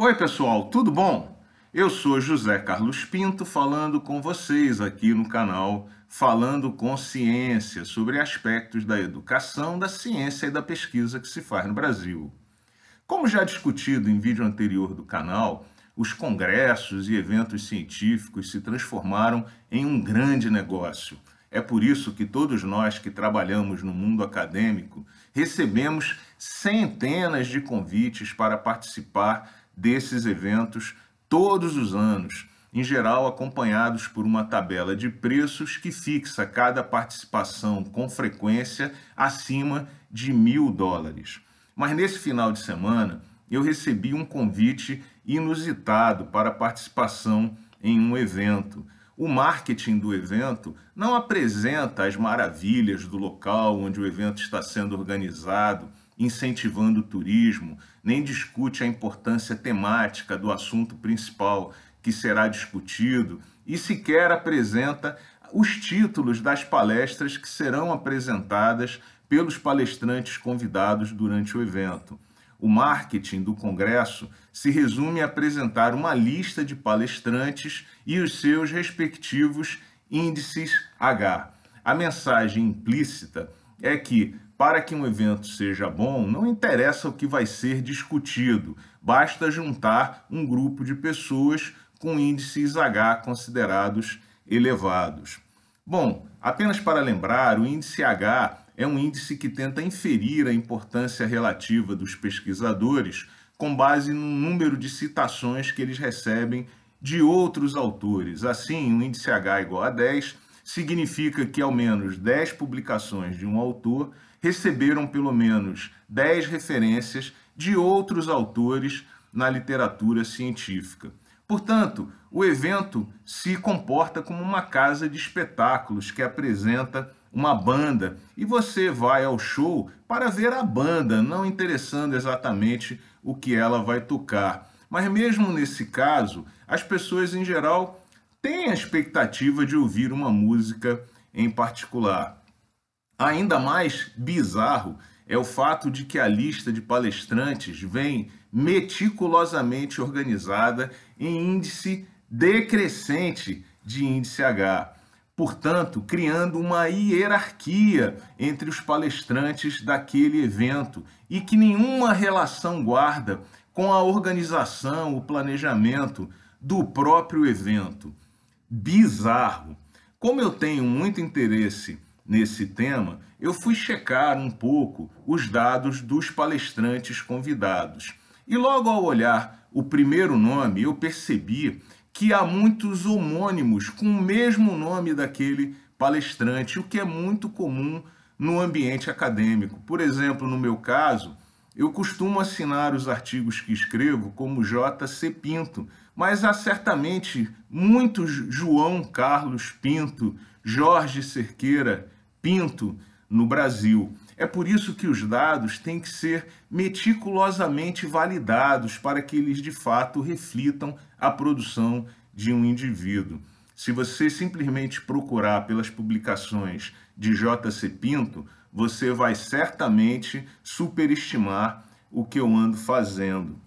Oi, pessoal, tudo bom? Eu sou José Carlos Pinto falando com vocês aqui no canal Falando com Ciência sobre aspectos da educação, da ciência e da pesquisa que se faz no Brasil. Como já discutido em vídeo anterior do canal, os congressos e eventos científicos se transformaram em um grande negócio. É por isso que todos nós que trabalhamos no mundo acadêmico recebemos centenas de convites para participar desses eventos todos os anos, em geral acompanhados por uma tabela de preços que fixa cada participação com frequência acima de mil dólares. Mas nesse final de semana eu recebi um convite inusitado para participação em um evento. O marketing do evento não apresenta as maravilhas do local onde o evento está sendo organizado, incentivando o turismo, nem discute a importância temática do assunto principal que será discutido e sequer apresenta os títulos das palestras que serão apresentadas pelos palestrantes convidados durante o evento. O marketing do Congresso se resume a apresentar uma lista de palestrantes e os seus respectivos índices H. A mensagem implícita é que para que um evento seja bom, não interessa o que vai ser discutido, basta juntar um grupo de pessoas com índices H considerados elevados. Bom, apenas para lembrar, o índice H é um índice que tenta inferir a importância relativa dos pesquisadores com base no número de citações que eles recebem de outros autores. Assim, o índice H igual a 10 significa que ao menos 10 publicações de um autor receberam pelo menos 10 referências de outros autores na literatura científica. Portanto, o evento se comporta como uma casa de espetáculos que apresenta uma banda e você vai ao show para ver a banda, não interessando exatamente o que ela vai tocar. Mas mesmo nesse caso, as pessoas em geral têm a expectativa de ouvir uma música em particular. Ainda mais bizarro é o fato de que a lista de palestrantes vem meticulosamente organizada em índice decrescente de índice H, portanto, criando uma hierarquia entre os palestrantes daquele evento e que nenhuma relação guarda com a organização, o planejamento do próprio evento. Bizarro. Como eu tenho muito interesse nesse tema, eu fui checar um pouco os dados dos palestrantes convidados. E logo ao olhar o primeiro nome, eu percebi que há muitos homônimos com o mesmo nome daquele palestrante, o que é muito comum no ambiente acadêmico. Por exemplo, no meu caso, eu costumo assinar os artigos que escrevo como J.C. Pinto, mas há certamente muitos João Carlos Pinto, Jorge Cerqueira, Pinto no Brasil. É por isso que os dados têm que ser meticulosamente validados para que eles de fato reflitam a produção de um indivíduo. Se você simplesmente procurar pelas publicações de J.C. Pinto, você vai certamente superestimar o que eu ando fazendo.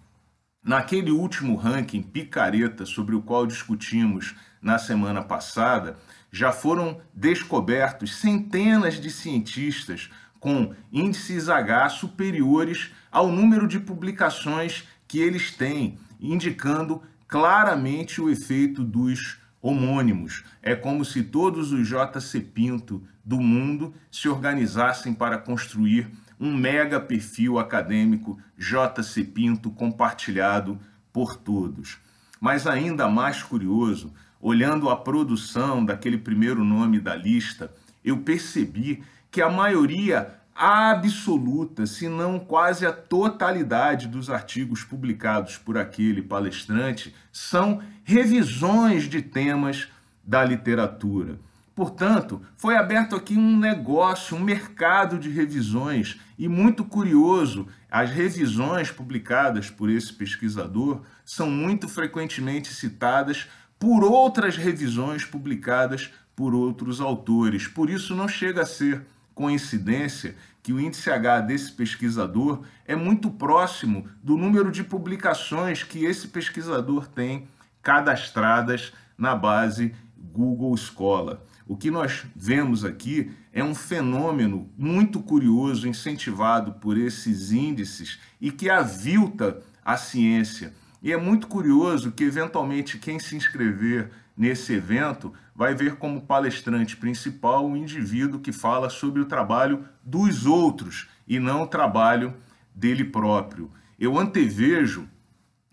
Naquele último ranking picareta sobre o qual discutimos na semana passada, já foram descobertos centenas de cientistas com índices H superiores ao número de publicações que eles têm, indicando claramente o efeito dos homônimos. É como se todos os JC Pinto do mundo se organizassem para construir um mega perfil acadêmico JC Pinto compartilhado por todos. Mas ainda mais curioso, olhando a produção daquele primeiro nome da lista, eu percebi que a maioria absoluta, se não quase a totalidade dos artigos publicados por aquele palestrante são revisões de temas da literatura. Portanto, foi aberto aqui um negócio, um mercado de revisões, e muito curioso, as revisões publicadas por esse pesquisador são muito frequentemente citadas por outras revisões publicadas por outros autores. Por isso, não chega a ser coincidência que o índice H desse pesquisador é muito próximo do número de publicações que esse pesquisador tem cadastradas na base Google Scholar. O que nós vemos aqui é um fenômeno muito curioso, incentivado por esses índices e que avilta a ciência. E é muito curioso que, eventualmente, quem se inscrever nesse evento vai ver como palestrante principal um indivíduo que fala sobre o trabalho dos outros e não o trabalho dele próprio. Eu antevejo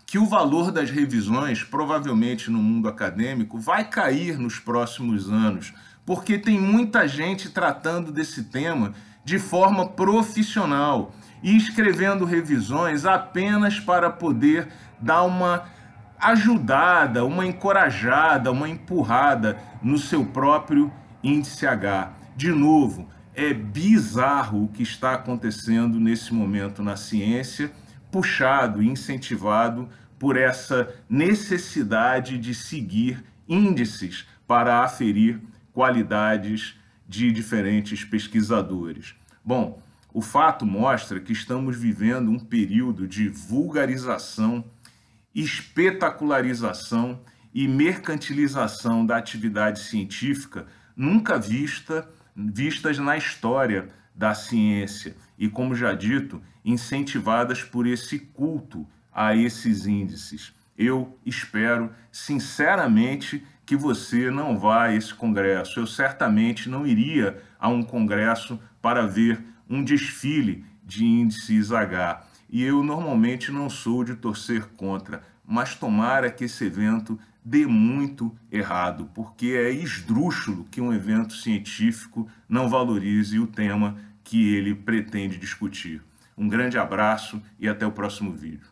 que o valor das revisões, provavelmente no mundo acadêmico, vai cair nos próximos anos, porque tem muita gente tratando desse tema de forma profissional e escrevendo revisões apenas para poder dar uma ajudada, uma encorajada, uma empurrada no seu próprio índice H. De novo, é bizarro o que está acontecendo nesse momento na ciência, puxado e incentivado por essa necessidade de seguir índices para aferir qualidades de diferentes pesquisadores. Bom, o fato mostra que estamos vivendo um período de vulgarização espetacularização e mercantilização da atividade científica nunca vista, vistas na história da ciência e, como já dito, incentivadas por esse culto a esses índices. Eu espero sinceramente que você não vá a esse congresso. Eu certamente não iria a um congresso para ver um desfile de índices H. E eu normalmente não sou de torcer contra, mas tomara que esse evento dê muito errado, porque é esdrúxulo que um evento científico não valorize o tema que ele pretende discutir. Um grande abraço e até o próximo vídeo.